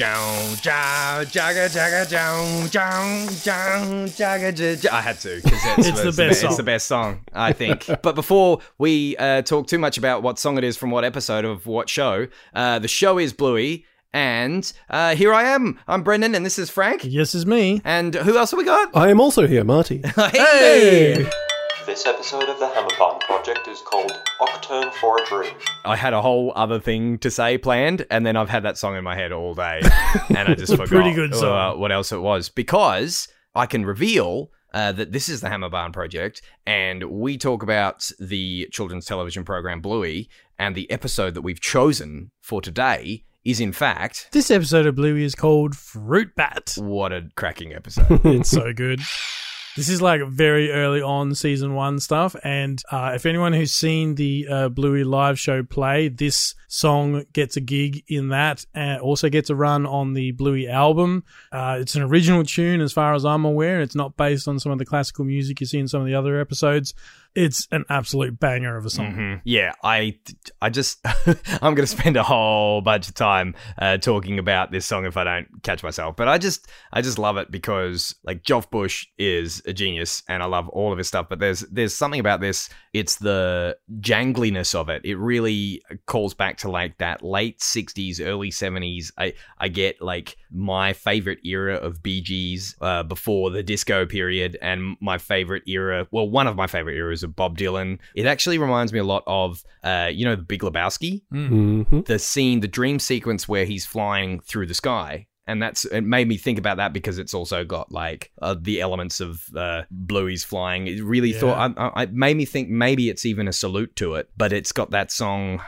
Jow, jow, jagga, jagga, jow, jow, jow, jagga, j- j- I had to because it's, It's the best It's song. the best song, I think. but before we uh, talk too much about what song it is from what episode of what show, uh, the show is Bluey, and uh, here I am. I'm Brendan, and this is Frank. Yes, is me. And who else have we got? I am also here, Marty. Hey! This episode of the Hammer Barn Project is called Octurne for a Dream. I had a whole other thing to say planned, and then I've had that song in my head all day, and I just forgot Pretty good song. uh, what else it was because I can reveal. Uh, that this is the Hammer Barn Project, and we talk about the children's television program Bluey, and the episode that we've chosen for today is, in fact, This episode of Bluey is called Fruit Bat. what a cracking episode. It's so good. This is like very early on season one stuff, and uh, if anyone who's seen the uh, Bluey live show play, this song gets a gig in that, and also gets a run on the Bluey album. Uh, it's an original tune, as far as I'm aware. It's not based on some of the classical music you see in some of the other episodes. It's an absolute banger of a song. Mhm. Yeah, I, I just, I'm going to spend a whole bunch of time uh, talking about this song if I don't catch myself. But I just, I just love it because like Joff Bush is a genius, and I love all of his stuff. But there's, there's something about this. It's the jangliness of it. It really calls back to like that late '60s, early '70s. I, I get like my favorite era of Gees uh, before the disco period, and my favorite era, well, one of my favorite eras of Bob Dylan. It actually reminds me a lot of, uh, you know, The Big Lebowski, hmm the scene, the dream sequence where he's flying through the sky. And that's it made me think about that because it's also got like uh, the elements of uh, Bluey's flying. It really Yeah. thought I, I, it made me think maybe it's even a salute to it, but it's got that song.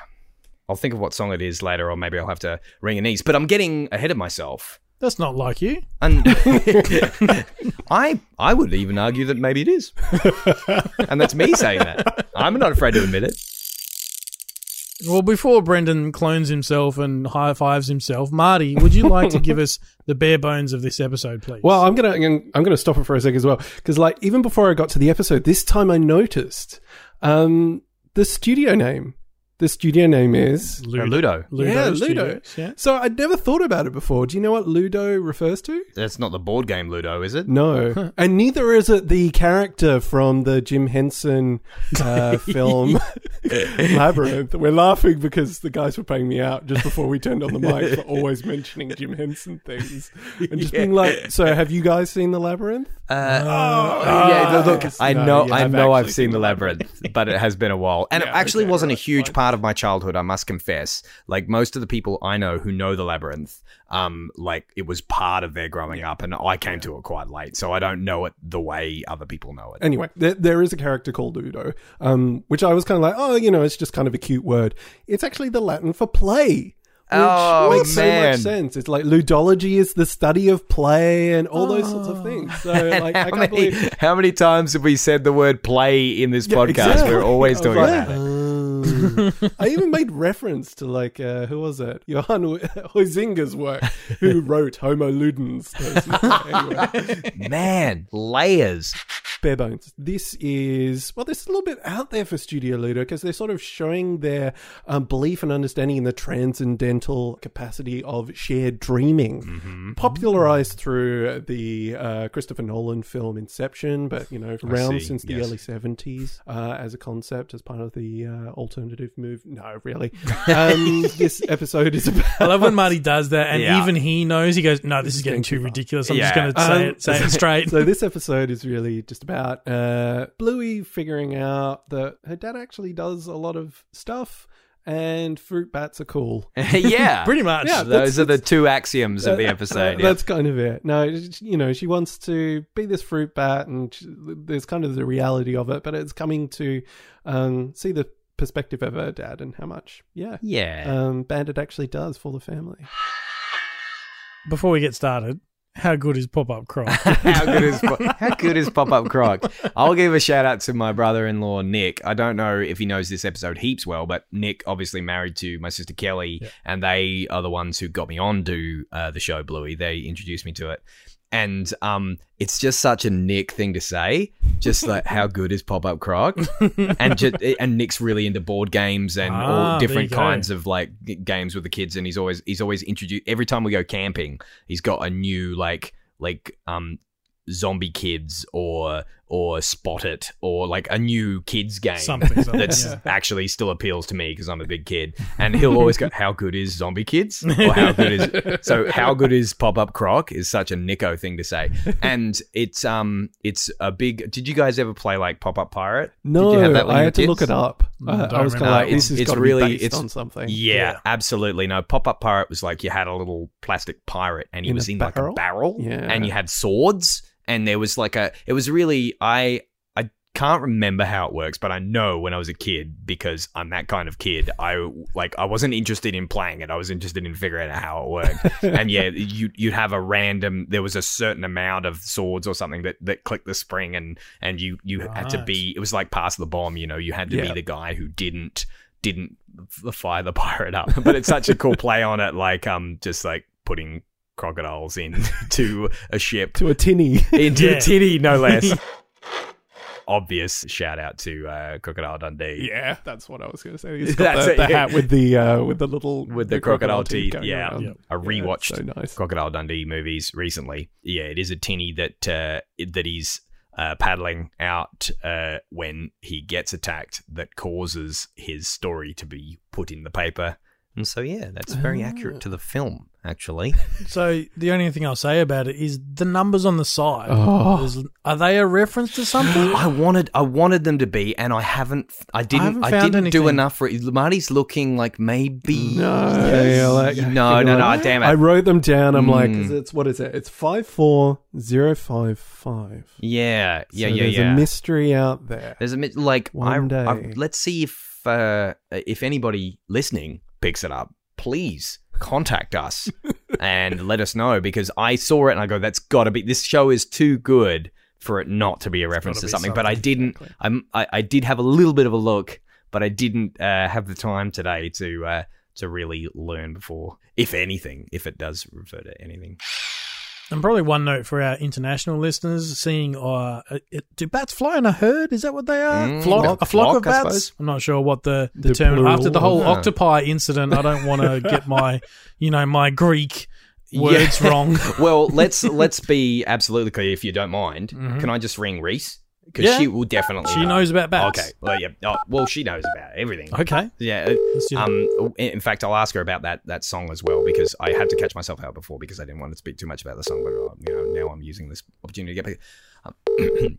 I'll think of what song it is later, or maybe I'll have to ring a knees. But I'm getting ahead of myself. That's not like you. And I I would even argue that maybe it is. and that's me saying that. I'm not afraid to admit it. Well, before Brendan clones himself and high fives himself, Marty, would you like to give us the bare bones of this episode, please? Well, I'm gonna I'm gonna stop it for a sec as well because like even before I got to the episode, this time I noticed um, the studio name. The studio name is Uh, Ludo. Ludo yeah Ludo. Studios, yeah. So I'd never thought about it before. Do you know what Ludo refers to? That's not the board game Ludo, is it? No, and neither is it the character from the Jim Henson uh, film Labyrinth. We're laughing because the guys were paying me out just before we turned on the mic for always mentioning Jim Henson things and just being like, "So, have you guys seen the Labyrinth?" Uh, Oh, yeah, look, yes. I No, know, I have know, I've seen the labyrinth, but it has been a while, and it actually okay, wasn't a huge fine. part of my childhood. I must confess. Like most of the people I know who know the labyrinth, um, like it was part of their growing up, and I came to it quite late, so I don't know it the way other people know it. Anyway, there, there is a character called Ludo, um, which I was kind of like, oh, you know, it's just kind of a cute word. It's actually the Latin for play. Which Oh, makes so much sense. It's like ludology is the study of play and all those sorts of things. So, like, I how, can't many, believe. how many times have we said the word play in this podcast? exactly. We're always doing like, that. "Oh." I even made reference to like uh, who was it? Johann Huizinga's work, who wrote Homo Ludens. anyway, Man, layers. Bare bones. This is well, this is a little bit out there for Studio Ludo because they're sort of showing their um, belief and understanding in the transcendental capacity of shared dreaming, Mm-hmm. popularized through the uh, Christopher Nolan film Inception, but you know around since the yes. early seventies uh, as a concept, as part of the uh, alternative move. No, really. Um, this episode is about. I love when Marty does that, and Yeah. even he knows. He goes, "No, this is getting getting too too far." ridiculous. I'm Yeah. just going to say Um, it, say it straight." so this episode is really just about uh, Bluey figuring out that her dad actually does a lot of stuff, and fruit bats are cool. yeah, Pretty much. Yeah, Those are the two axioms of the episode. yeah. That's kind of it. No, you know, she wants to be this fruit bat, and she, there's kind of the reality of it, but it's coming to um, see the perspective of her dad and how much, yeah, Yeah. um, Bandit actually does for the family. Before we get started, how good is Pop Up Croc? how good is how good is Pop Up Croc? I'll give a shout out to my brother-in-law Nick. I don't know if he knows this episode heaps well, but Nick obviously married to my sister Kelly, and they are the ones who got me on to uh, the show Bluey. They introduced me to it. And um, it's just such a Nick thing to say. Just like how good is Pop Up Croc, and just, and Nick's really into board games and Ah, all different you go. kinds of like games with the kids, and he's always he's always introduced every time we go camping, he's got a new like like um zombie kids or or spot it or like a new kids game Something, something, that's yeah. actually still appeals to me because I'm a big kid and he'll always go how good is zombie kids or how good is so how good is pop up croc is such a Nico thing to say and it's um it's a big did you guys ever play like pop up pirate No, did you have that I had were to look it up. Mm, I, was kind of like, this has it's got really- be based it's- on something. Yeah, Yeah. absolutely. No, Pop Up Pirate was like you had a little plastic pirate and he In was a in like a barrel? barrel. Yeah. And you had swords and there was like a it was really I I can't remember how it works, but I know when I was a kid because I'm that kind of kid. I like I wasn't interested in playing it. I was interested in figuring out how it worked. and yeah, you you'd have a random. There was a certain amount of swords or something that that clicked the spring, and and you you had to be. It was like pass the bomb. You know, you had to be the guy who didn't didn't fire the pirate up. But it's such a cool play on it, like um just like putting crocodiles into a ship To a tinny. into Yeah. a titty, no less. Obvious shout out to uh, Crocodile Dundee. yeah, that's what I was going to say. He's got That's the, it, the yeah. hat with the uh, with the little With the crocodile teeth, going yeah. Yep. I Yeah, rewatched so nice. Crocodile Dundee movies recently. Yeah, it is a tinny that uh, that he's uh, paddling out uh, when he gets attacked that causes his story to be put in the paper. And so, yeah, that's very accurate to the film, actually. So the only thing I'll say about it is the numbers on the side. Oh. There's- Are they a reference to something? I wanted, I wanted them to be, and I haven't. I didn't. haven't I, didn't do enough for it. Marty's looking like maybe. No, Yes. yeah, like- no, you're no, no. Damn it. I wrote them down. I'm like, Mm. it's what is it? It's five four zero five five. yeah, yeah, so yeah, there's yeah. a mystery out there. There's a mi- like I, One I- day. let's see if uh, if anybody listening picks it up. Please contact us and let us know because I saw it and I go, that's got to be. This show is too good for it not to be a reference to gotta something. But I didn't. exactly. I'm, I I did have a little bit of a look, but I didn't uh, have the time today to uh, to really learn before, if anything, if it does refer to anything. And probably one note for our international listeners: seeing, uh, uh, do bats fly in a herd? Is that what they are? Mm, flock, flock- a flock, flock, of bats. I'm not sure what the the, The term plural after the whole of that. octopi incident. I don't want to get my, you know, my Greek words Yeah. wrong. well, let's let's be absolutely clear, if you don't mind. Mhm. Can I just ring Reese? Because Yeah. she will definitely. She know. knows about bats. Okay. Well, yeah. Oh, well, she knows about everything. Okay. Yeah. uh, Let's do that. Um. In in fact, I'll ask her about that that song as well because I had to catch myself out before because I didn't want to speak too much about the song. But uh, you know, now I'm using this opportunity to get back. Um,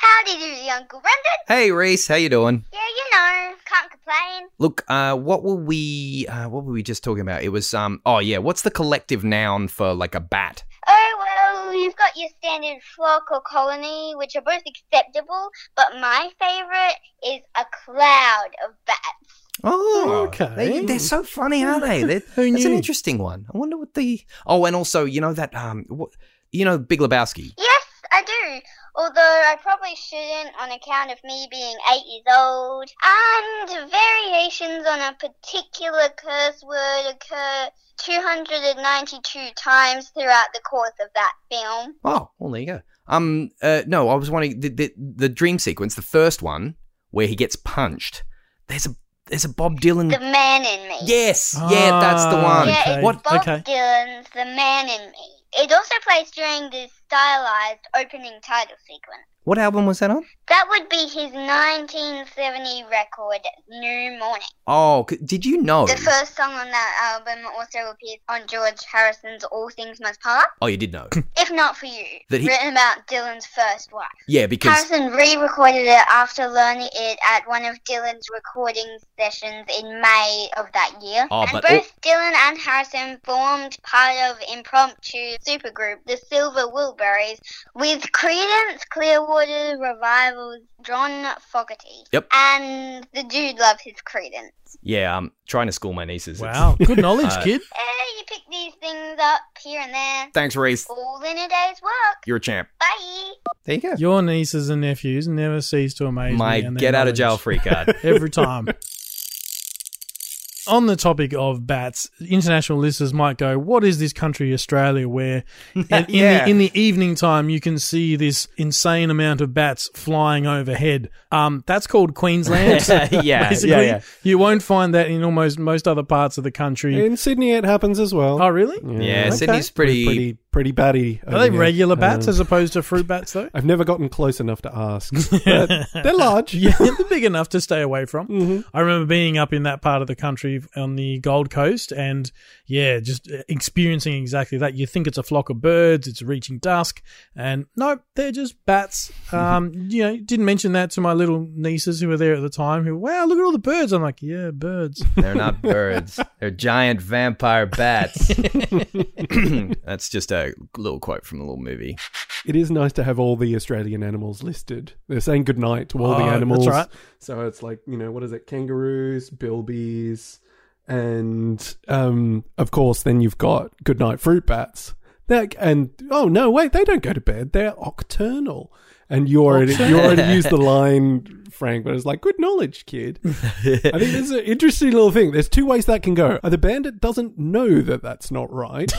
Howdy doody, Uncle Brendan. hey, Reese, how you doing? Yeah, you know, can't complain. Look, uh, what were we? Uh, what were we just talking about? It was um. Oh yeah. What's the collective noun for like a bat? Oh, well, you've got your standard flock or colony, which are both acceptable, but my favourite is a cloud of bats. Oh, Okay. They, they're so funny, aren't they? They're, Who That's an interesting one. I wonder what the. Oh, and also, you know that um, what, you know, Big Lebowski. Yes, I do. Although I probably shouldn't on account of me being eight years old. And variations on a particular curse word occur 292 times throughout the course of that film. Oh, well, there you go. Um, uh, no, I was wondering the, the the dream sequence, the first one where he gets punched. There's a there's a Bob Dylan. The Man in Me. yes, yeah, that's the Ah, one. Yeah, okay. it's What? Bob Okay. Dylan's The Man in Me. It also plays during the stylized opening title sequence. What album was that on? That would be his 1970 record, New Morning. Oh, did you know? The first song on that album also appears on George Harrison's All Things Must Pass. Oh, you did know. If Not For You, That he- written about Dylan's first wife. yeah, because Harrison re-recorded it after learning it at one of Dylan's recording sessions in May of that year. Oh, and but both Dylan and Harrison formed part of impromptu supergroup, the Silver Wilburys, with Creedence Clearwater Revival's John Fogerty. Yep. And the dude loves his Creedence. yeah, I'm trying to school my nieces. It's- Wow. Good knowledge, Uh, kid. You pick these things up here and there. Thanks, Reese. All in a day's work. You're a champ. Bye. There you go. Your nieces and nephews never cease to amaze My me. and their get out of jail free card. Every time. On the topic of bats, international listeners might go, "What is this country, Australia, where in, in Yeah. the in the evening time you can see this insane amount of bats flying overhead?" Um, that's called Queensland. yeah, Basically, yeah, yeah. you won't find that in almost most other parts of the country. In Sydney, it happens as well. oh, really? Yeah, Okay. Sydney's pretty. pretty, pretty batty. Are they regular bats Um, as opposed to fruit bats, though? I've never gotten close enough to ask. But they're large. Yeah, they're big enough to stay away from. Mhm. I remember being up in that part of the country on the Gold Coast and, yeah, just experiencing exactly that. You think it's a flock of birds, it's reaching dusk, and nope, they're just bats. Um, you know, didn't mention that to my little nieces who were there at the time who, wow, look at all the birds. I'm like, yeah, birds. They're not birds. They're giant vampire bats. That's just a little quote from a little movie. It is nice to have all the Australian animals listed. They're saying goodnight to all the Oh, that's animals. right. So it's like, you know, what is it? Kangaroos, bilbies, and um, of course, then you've got goodnight fruit bats. They're, and oh no, wait, they don't go to bed. They're nocturnal. And you already you already used the line, Frank, but it's like good knowledge, kid. I think there's an interesting little thing. There's two ways that can go. Either Bandit doesn't know that that's not right,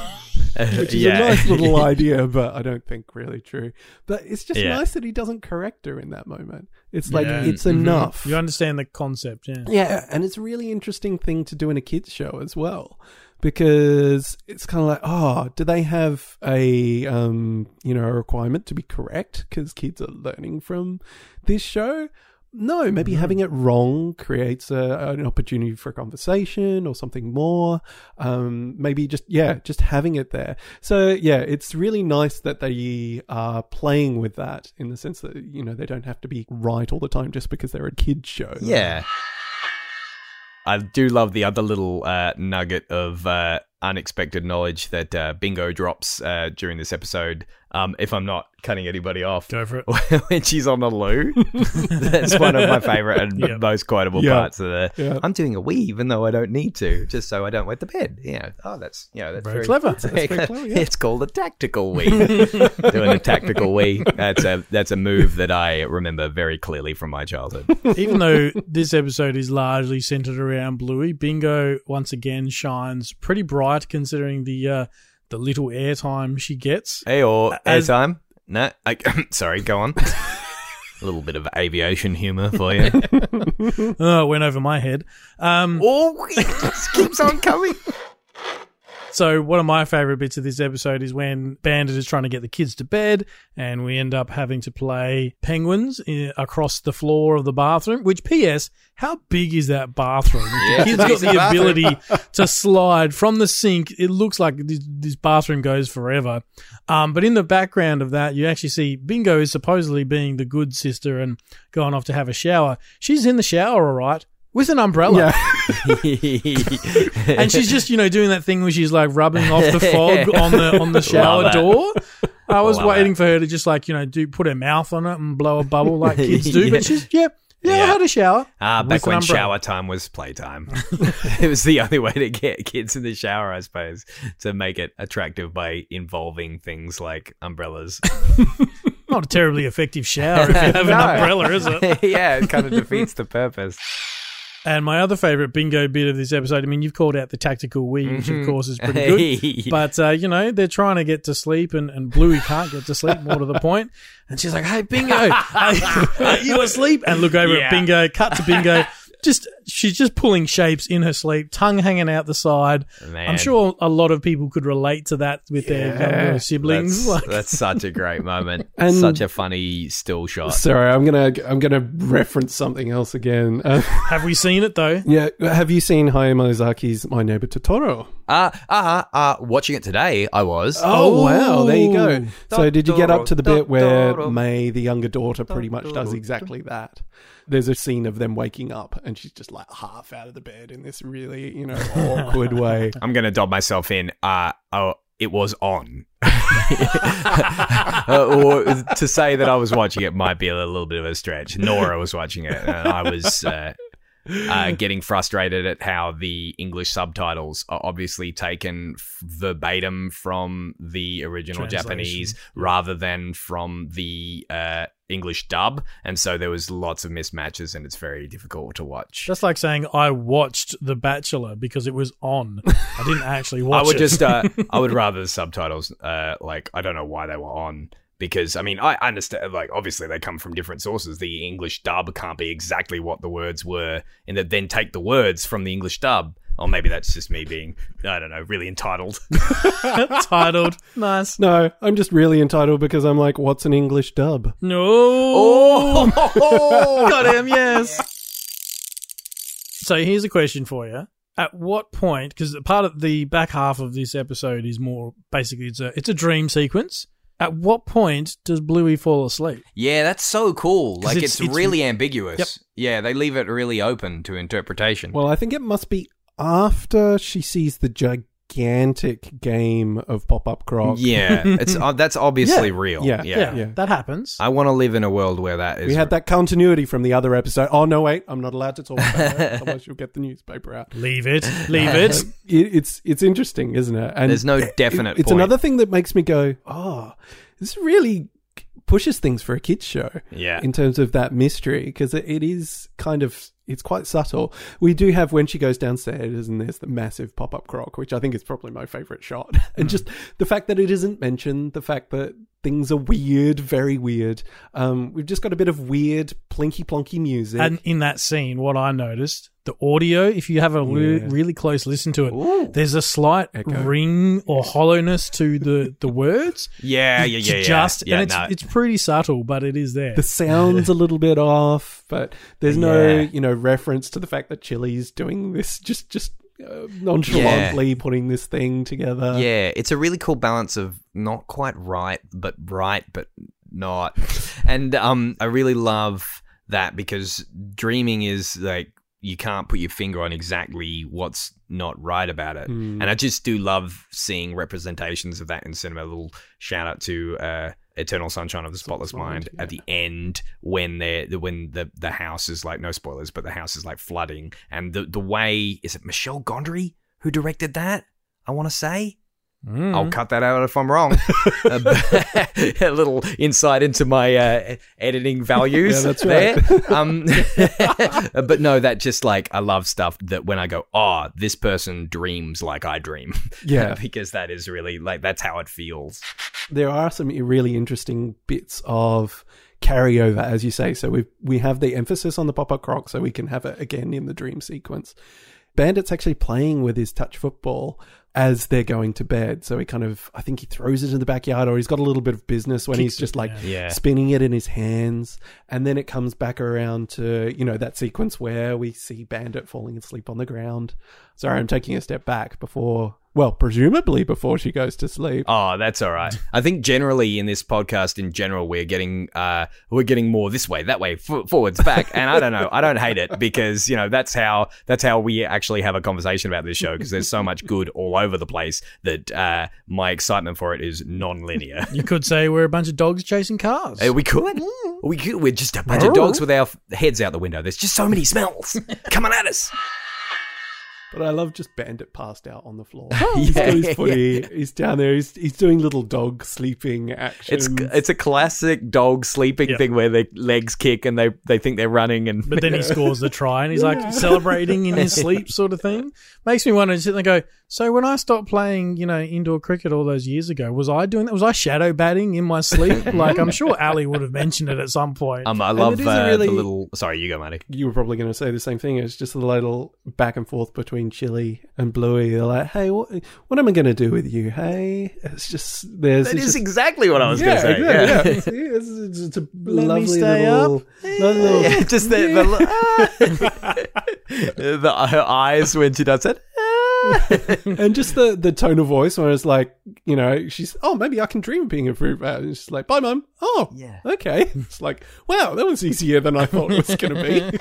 which is a nice little idea, but I don't think really true. But it's just Yeah. nice that he doesn't correct her in that moment. It's like Yeah. it's Mhm. enough. You understand the concept, yeah. Yeah, and it's a really interesting thing to do in a kids show as well, because it's kind of like, oh, do they have a um, you know, a requirement to be correct because kids are learning from this show? No, maybe having it wrong creates a, an opportunity for conversation or something more. Um, maybe just yeah, just having it there. So yeah, it's really nice that they are playing with that in the sense that you know they don't have to be right all the time just because they're a kids show. Yeah. I do love the other little uh, nugget of uh, unexpected knowledge that uh, Bingo drops uh, during this episode. Um, if I'm not cutting anybody off, Go for it. when she's on the loo, that's one of my favorite and Yeah. most quotable Yeah. parts of the. Yeah. I'm doing a wee, even though I don't need to, just so I don't wet the bed. Yeah. Oh, that's you know that's Very very, clever. That's very clever, yeah. It's called a tactical wee. doing a tactical wee. That's a that's a move that I remember very clearly from my childhood. Even though this episode is largely centered around Bluey, Bingo once again shines pretty bright considering the uh, the little airtime she gets. Hey, or As- airtime? No, I, sorry. Go on. a little bit of aviation humor for you. Oh, it went over my head. Um, oh, it just keeps on coming. So one of my favorite bits of this episode is when Bandit is trying to get the kids to bed, and we end up having to play penguins i- across the floor of the bathroom. Which, P.S., how big is that bathroom? Yeah, the kids got the ability to slide from the sink. It looks like this, this bathroom goes forever. Um, but in the background of that, you actually see Bingo is supposedly being the good sister and going off to have a shower. She's in the shower, all right. With an umbrella. and she's just you know doing that thing where she's like rubbing off the fog on the on the shower door. I was Love waiting that. for her to just like you know do put her mouth on it and blow a bubble like kids do, Yeah. but she's yeah yeah, I had a shower. Ah, back when shower time was playtime. it was the only way to get kids in the shower, I suppose, to make it attractive by involving things like umbrellas. Not a terribly effective shower if you have an umbrella, is it? yeah, it kind of defeats the purpose. And my other favorite bingo bit of this episode, I mean, you've called out the tactical wee, which of course is pretty good. Hey. But uh, you know they're trying to get to sleep, and, and Bluey can't get to sleep. More to the point, and she's like, "Hey, Bingo, are you asleep?" And look over Yeah. at Bingo. Cut to Bingo. Just she's just pulling shapes in her sleep, tongue hanging out the side. Man. I'm sure a lot of people could relate to that with their younger siblings. That's, Like, that's such a great moment. And- such a funny still shot. Sorry, I'm gonna I'm gonna reference something else again. Uh, have we seen it though? yeah, have you seen Hayao Miyazaki's My Neighbor Totoro? Uh, uh, uh, watching it today, I was. Oh, wow, there you go. Oh. So did you get up to the bit where Totoro. May, the younger daughter, pretty much does Totoro. exactly that? There's a scene of them waking up and she's just like half out of the bed in this really, you know, awkward way. I'm going to dob myself in. Uh, oh, it was on. uh, or to say that I was watching it might be a little bit of a stretch. Nora was watching it, and I was. Uh, uh, getting frustrated at how the English subtitles are obviously taken f- verbatim from the original Japanese rather than from the uh, English dub, and so there was lots of mismatches, and it's very difficult to watch. That's like saying I watched The Bachelor because it was on. I didn't actually watch I would it. just, uh, I would rather the subtitles. Uh, like, I don't know why they were on because, I mean, I understand. Like, obviously, they come from different sources. The English dub can't be exactly what the words were, and that then take the words from the English dub. Or maybe that's just me being, I don't know, really entitled. titled. Nice. No, I'm just really entitled because I'm like, what's an English dub? No. oh, Got him, yes. So here's a question for you. At what point, because part of the back half of this episode is more basically it's a it's a dream sequence. At what point does Bluey fall asleep? yeah, that's so cool. Like, it's- it's, it's- really ambiguous. Yep. Yeah, they leave it really open to interpretation. Well, I think it must be after she sees the gigantic game of Pop Up Croc. yeah, it's uh, that's obviously Yeah, real. yeah, yeah. yeah. that happens. I want to live in a world where that is. We had that continuity from the other episode. Oh no, wait, I'm not allowed to talk about that. Otherwise, you'll get the newspaper out. leave it. Leave it. Uh, it it's it's interesting, isn't it? And There's no it- definite it's point. another thing that makes me go, oh, this really pushes things for a kids show Yeah. in terms of that mystery because it, it is kind of it's quite subtle. We do have when she goes downstairs and there's the massive pop up croc, which I think is probably my favorite shot, and Hmm. just the fact that it isn't mentioned, the fact that things are weird, very weird. Um, we've just got a bit of weird plinky plonky music. And in that scene, what I noticed, the audio, if you have a re- Yeah. really close listen to it, there's a slight Echo. ring or hollowness to the, the words. Yeah, yeah, yeah, yeah. Just yeah, and it's no. it's pretty subtle, but it is there. the sound's a little bit off, but there's no, Yeah. you know, reference to the fact that Chili's doing this just just uh, nonchalantly putting this thing together. yeah, it's a really cool balance of not quite right, but right, but not. And um, I really love that because dreaming is like you can't put your finger on exactly what's not right about it. Mm. And I just do love seeing representations of that in cinema. A little shout out to uh, Eternal Sunshine of the Spotless Mind Mind, at the end when they're the- when the the house is like no spoilers, but the house is like flooding, and the the way is it Michel Gondry who directed that? I want to say. Mm. I'll cut that out if I'm wrong. A little insight into my uh, editing values. Yeah, that's there. right. um, but no, that just like I love stuff that when I go, oh, this person dreams like I dream. Yeah. because that is really like that's how it feels. there are some really interesting bits of carryover, as you say. So we we have the emphasis on the pop up croc, so we can have it again in the dream sequence. Bandit's actually playing with his touch football as they're going to bed. So he kind of, I think he throws it in the backyard, or he's got a little bit of business when he's just it, like. Yeah. spinning it in his hands. And then it comes back around to, you know, that sequence where we see Bandit falling asleep on the ground. Sorry, I'm taking a step back before, well, presumably before she goes to sleep. Oh, that's all right. I think generally in this podcast, in general, we're getting uh, we're getting more this way, that way, f- forwards, back, and I don't know. I don't hate it because you know that's how that's how we actually have a conversation about this show because there's so much good all over the place that uh, my excitement for it is non-linear. You could say we're a bunch of dogs chasing cars. Uh, we could, we could. We're just a bunch of dogs with our f- heads out the window. There's just so many smells coming at us. But I love just Bandit passed out on the floor. he's got his footy. He's down there. He's he's doing little dog sleeping actions. It's it's a classic dog sleeping Yep. thing where their legs kick and they they think they're running and But then he scores the try and he's like celebrating in his sleep, sort of thing. Makes me want to sit and go, so when I stopped playing, you know, indoor cricket all those years ago, was I doing that? Was I shadow batting in my sleep? like, I'm sure Ali would have mentioned it at some point. Um, I love it is uh, really- the little. Sorry, you go, Marty. you were probably going to say the same thing. It's just a little back and forth between Chili and Bluey. They're like, "Hey, what, what am I going to do with you? Hey, it's just there's That it's just, exactly what I was yeah, going to say. yeah, Yeah. yeah. See, it's, it's, it's a Let lovely little, lovely little- Yeah, just the the, ah. the uh, her eyes when she does it. Ah. and just the the tone of voice where it's like, you know, she's oh maybe I can dream of being a fruit bat. And she's like, bye, mum. Oh, Yeah. okay. It's like, wow, that was easier than I thought it was going to be.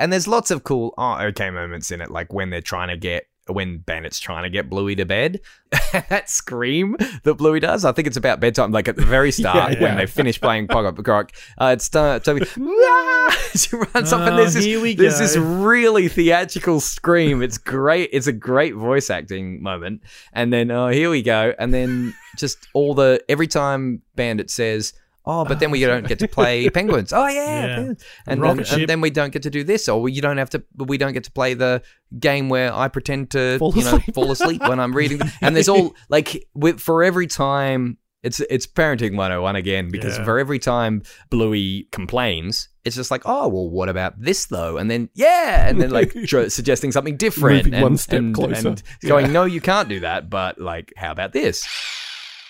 And there's lots of cool oh okay moments in it, like when they're trying to get when Bandit's trying to get Bluey to bed. that scream that Bluey does, I think it's about bedtime. Like at the very start Yeah, when they finish playing Croc, uh, it's uh, Toby. She runs up and there's Oh, this, there's this really theatrical scream. It's great. It's a great voice acting moment. And then oh, here we go. And then just all the every time Bandit says. Oh, but then we don't get to play penguins. Oh yeah, Yeah. and then, and then we don't get to do this, or you don't have to. We don't get to play the game where I pretend to, Fall you know, asleep. fall asleep when I'm reading. And there's all like for every time. It's it's parenting 101 again because Yeah. for every time Bluey complains, it's just like, oh well, what about this though? And then yeah, and then like tr- suggesting something different, Moving and, one step and- closer. and Yeah. going, no, you can't do that. But like, how about this?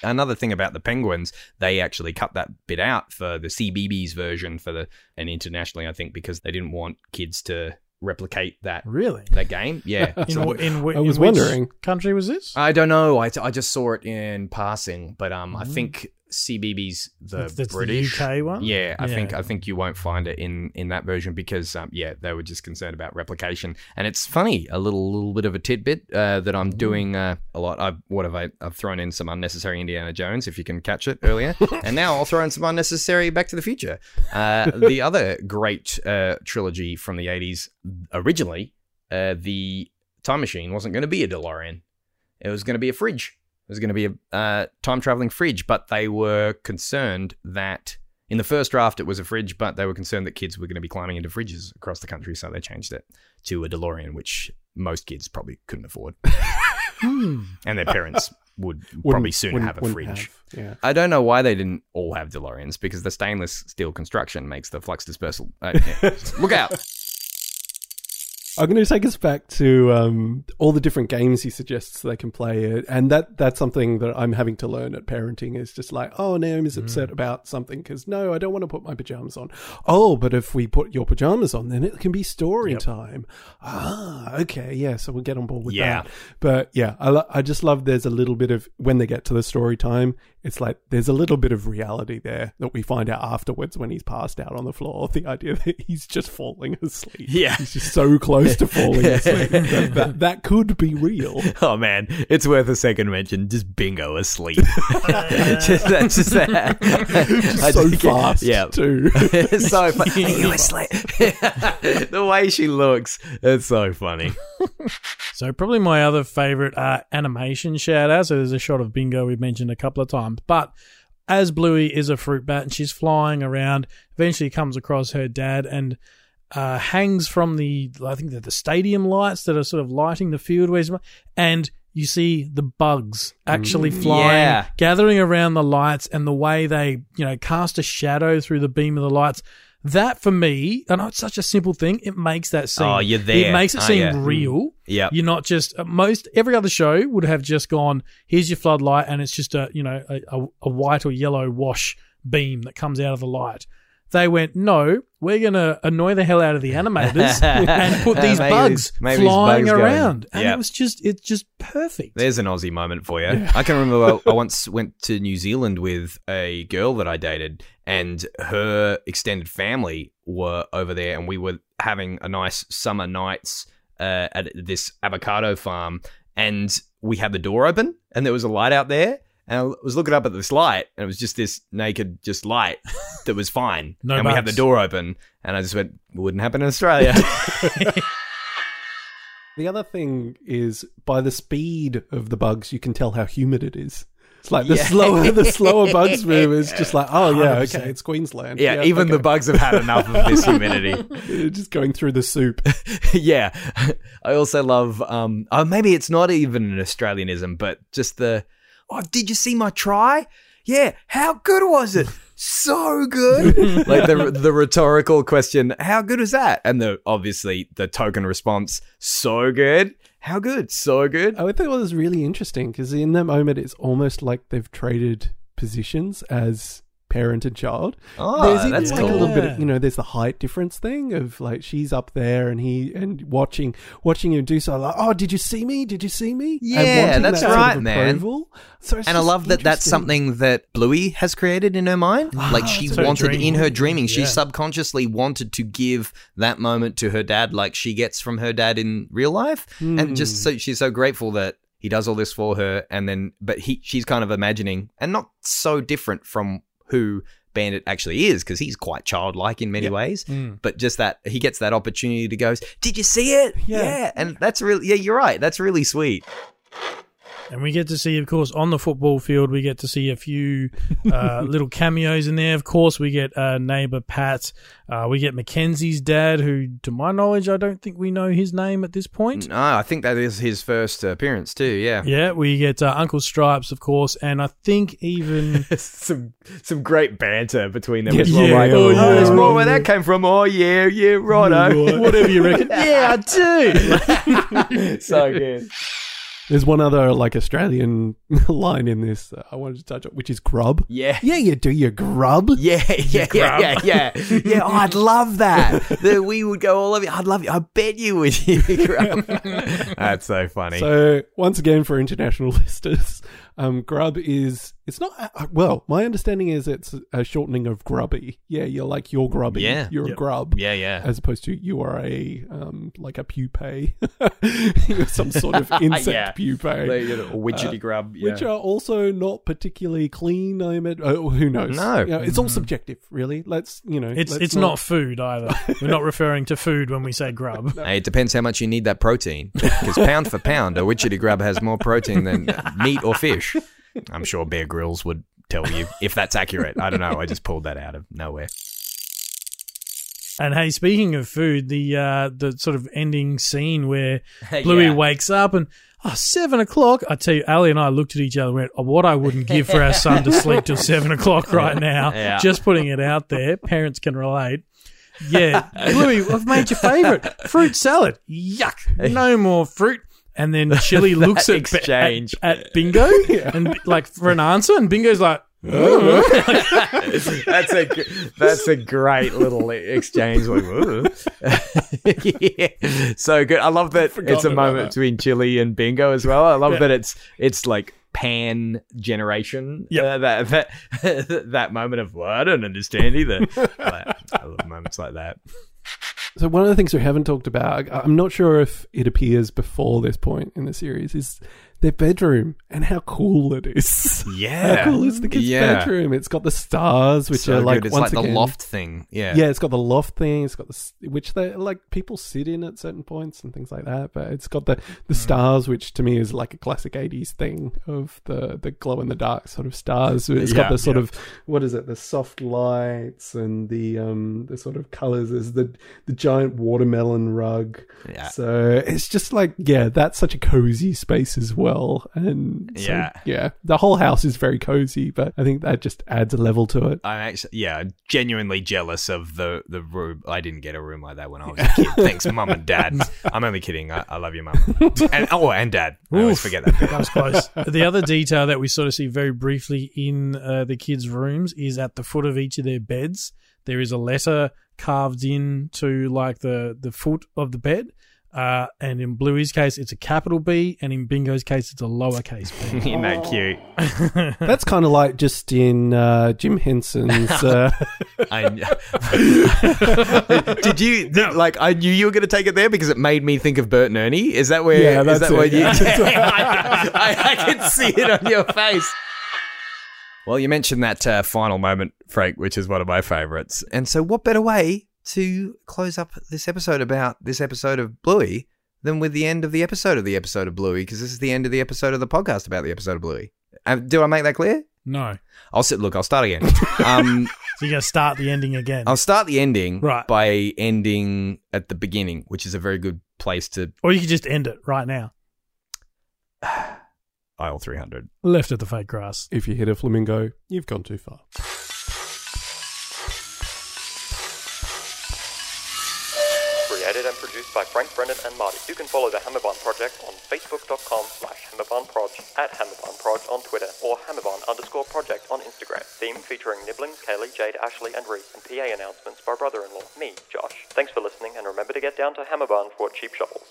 Another thing about the Penguins, they actually cut that bit out for the CBeebies version for the and internationally, I think, because they didn't want kids to replicate that Really? that game. Yeah, In, So- wh- in, wh- I was in which wondering. country was this? I don't know. I, I just saw it in passing, but um, I Mhm. think CBeebies the That's- that's the British UK one? Yeah, I think I think you won't find it in in that version because um, yeah, they were just concerned about replication. And it's funny, a little little bit of a tidbit uh, that I'm doing uh, a lot. I what have I? I've thrown in some unnecessary Indiana Jones, if you can catch it earlier, and now I'll throw in some unnecessary Back to the Future. Uh, the other great uh, trilogy from the '80s originally, uh, the Time Machine wasn't going to be a DeLorean. It was going to be a fridge. Was going to be a uh, time traveling fridge, but they were concerned that in the first draft it was a fridge, but they were concerned that kids were going to be climbing into fridges across the country, so they changed it to a DeLorean, which most kids probably couldn't afford, Hmm. and their parents would Wouldn't- probably soon have a fridge. have, Yeah. I don't know why they didn't all have DeLoreans because the stainless steel construction makes the flux dispersal. Uh, yeah. Look out! I'm going to take us back to um, all the different games he suggests they can play, and that that's something that I'm having to learn at parenting. Is just like, oh, Naomi's upset about something because no, I don't want to put my pajamas on. Oh, but if we put your pajamas on, then it can be story time. Ah, okay, yeah, so we'll get on board with Yeah. that. But yeah, I lo- I just love there's a little bit of when they get to the story time, it's like there's a little bit of reality there that we find out afterwards when he's passed out on the floor. The idea that he's just falling asleep. Yeah. He's just so close to falling asleep. that, that, that could be real. Oh man, it's worth a second mention. Just bingo asleep. just, that's just that. I so just get- fast, Yeah. too. it's so funny. Are you asleep? the way she looks, it's so funny. So probably my other favorite uh, animation shout out. So there's a shot of Bingo we've mentioned a couple of times, but as Bluey is a fruit bat and she's flying around, eventually comes across her dad and uh, hangs from the I think they're the stadium lights that are sort of lighting the field where and you see the bugs actually flying, yeah. gathering around the lights, and the way they you know cast a shadow through the beam of the lights. That for me, I know it's such a simple thing. It makes that scene. Oh, you're there, It makes it aren't seem ya? real. Yeah. You're not just uh, most every other show would have just gone. Here's your floodlight, and it's just a you know a, a, a white or yellow wash beam that comes out of the light. They went, no, we're gonna annoy the hell out of the animators and put these Maybe bugs these- flying bugs around, and Yeah. it was just it's just perfect. There's an Aussie moment for you. I can remember I once went to New Zealand with a girl that I dated, and her extended family were over there, and we were having a nice summer nights uh, at this avocado farm, and we had the door open, and there was a light out there. And I was looking up at this light, and it was just this naked, just light that was fine. No and we had the door open, and I just went, "Wouldn't happen in Australia." The other thing is by the speed of the bugs, you can tell how humid it is. It's like the Yeah. slower the slower bugs move is just like, oh yeah, 100%. okay, it's Queensland. yeah, even the bugs have had enough of this humidity. They're just going through the soup. yeah. I also love um oh maybe it's not even an Australianism, but just the oh did you see my try? Yeah, how good was it? So good. like the the rhetorical question, how good is that? And the obviously the token response, so good. How good? So good. I think it was really interesting because in that moment, it's almost like they've traded positions as parent and child. Oh, there's even that's like cool. a little bit, of, you know, there's the height difference thing of like she's up there and he and watching watching him do so like, oh, did you see me? Did you see me? Yeah, that's that sort of right, man. So and I love that that's something that Bluey has created in her mind. Ah, like she wanted in her dreaming, she Yeah. subconsciously wanted to give that moment to her dad, like she gets from her dad in real life, and hmm. just so she's so grateful that he does all this for her. And then, but he, she's kind of imagining, and not so different from who Bandit actually is, because he's quite childlike in many ways. Mm. But just that he gets that opportunity to go, "Did you see it? Yeah. and that's really, yeah, you're right. That's really sweet. And we get to see, of course, on the football field, we get to see a few uh, little cameos in there. Of course, we get uh, neighbor Pat. Uh, we get Mackenzie's dad, who, to my knowledge, I don't think we know his name at this point. No, I think that is his first appearance too. Yeah. Yeah, we get uh, Uncle Stripes, of course, and I think even some some great banter between them Yeah, as well. yeah, like, oh, oh, yeah, there's more where that came from. Oh, yeah, yeah, righto. whatever you reckon. yeah, I do. so good. There's one other like Australian line in this uh, I wanted to touch on, which is grub. Yeah. Yeah, you do your grub. Yeah, yeah, yeah, yeah, yeah. Yeah, oh, I'd love that. that we would go all over. I'd love you. I bet you would. Your grub. That's so funny. So once again, for international listeners, um, grub is it's not uh, well. My understanding is it's a shortening of grubby. Yeah, you're like you're grubby. Yeah. you're Yep. a grub. yeah, yeah. As opposed to you are a um like a pupae, you're some sort of insect Yeah. pupae. They get a witchetty grub. Yeah. Which are also not particularly clean. I imagine. Oh, who knows? No. You know, it's all subjective, really. Let's you know. It's it's not food either. We're not referring to food when we say grub. Hey, it depends how much you need that protein. Because pound for pound, a witchetty grub has more protein than meat or fish. I'm sure Bear Grylls would tell you if that's accurate. I don't know. I just pulled that out of nowhere. And hey, speaking of food, the uh, the sort of ending scene where Bluey Yeah. wakes up and oh, seven o'clock. I tell you, Ali and I looked at each other and went, oh, "What I wouldn't give for our son to sleep till seven o'clock right now." Yeah. Just putting it out there, parents can relate. Yeah, Bluey, I've made your favourite fruit salad. Yuck, no more fruit. And then Chili looks at, exchange. at at Bingo and like for an answer, and Bingo's like, that's a g- that's a great little exchange. Like, yeah. So good. I love that it's a moment that. between Chili and Bingo as well. I love Yeah. that it's it's like pan generation. Yeah, Uh, that that that moment of well, I don't understand either. But I love moments like that. So one of the things we haven't talked about, I'm not sure if it appears before this point in the series, is their bedroom and how cool it is. Yeah. How cool is the kids' Yeah. bedroom? It's got the stars, which so are like good. It's once like the loft thing. Yeah. Yeah, it's got the loft thing. It's got the which they like people sit in at certain points and things like that. But it's got the the Mm. stars, which to me is like a classic '80s thing of the the glow in the dark sort of stars. It's Yeah, got the sort yeah. of what is it? The soft lights and the um the sort of colors. There's the the giant watermelon rug. Yeah. So it's just like yeah, that's such a cozy space as well. And so, Yeah. yeah, the whole house is very cozy, but I think that just adds a level to it. I'm actually, yeah, genuinely jealous of the the room. I didn't get a room like that when I was a kid. Thanks, mum and dad. I'm only kidding. I, I love you, mum. And oh, and dad. I always forget that. That was close. the other detail that we sort of see very briefly in uh, the kids' rooms is at the foot of each of their beds. There is a letter carved in to like the the foot of the bed. Uh, and in Bluey's case, it's a capital B, and in Bingo's case, it's a lowercase b. Isn't that cute? That's kind of like just in uh, Jim Henson's. Uh, I, did you did- like? I knew you were going to take it there because it made me think of Bert and Ernie. Is that where? Yeah, is that's that it, what you? yeah. I, I, I can see it on your face. Well, you mentioned that uh, final moment, Frank, which is one of my favorites. And so, what better way to close up this episode about this episode of Bluey than with the end of the episode of the episode of Bluey? Because this is the end of the episode of the podcast about the episode of Bluey. Uh, do I make that clear? No. I'll sit. Look, I'll start again. Um, So you're going to start the ending again. I'll start the ending Right. by ending at the beginning, which is a very good place to Or you could just end it right now. aisle 300. Left of the fake grass. if you hit a flamingo, you've gone too far. Created and Marty. You can follow the Hammerbarn Project on facebook.com slash hammerbarn. HammerbarnProj at HammerbarnProj on Twitter or Hammerbarn underscore project on Instagram. Theme featuring Nibblings, Kaylee, Jade, Ashley, and Reese, and PA announcements by brother-in-law, me, Josh. Thanks for listening, and remember to get down to Hammerbarn for cheap shovels.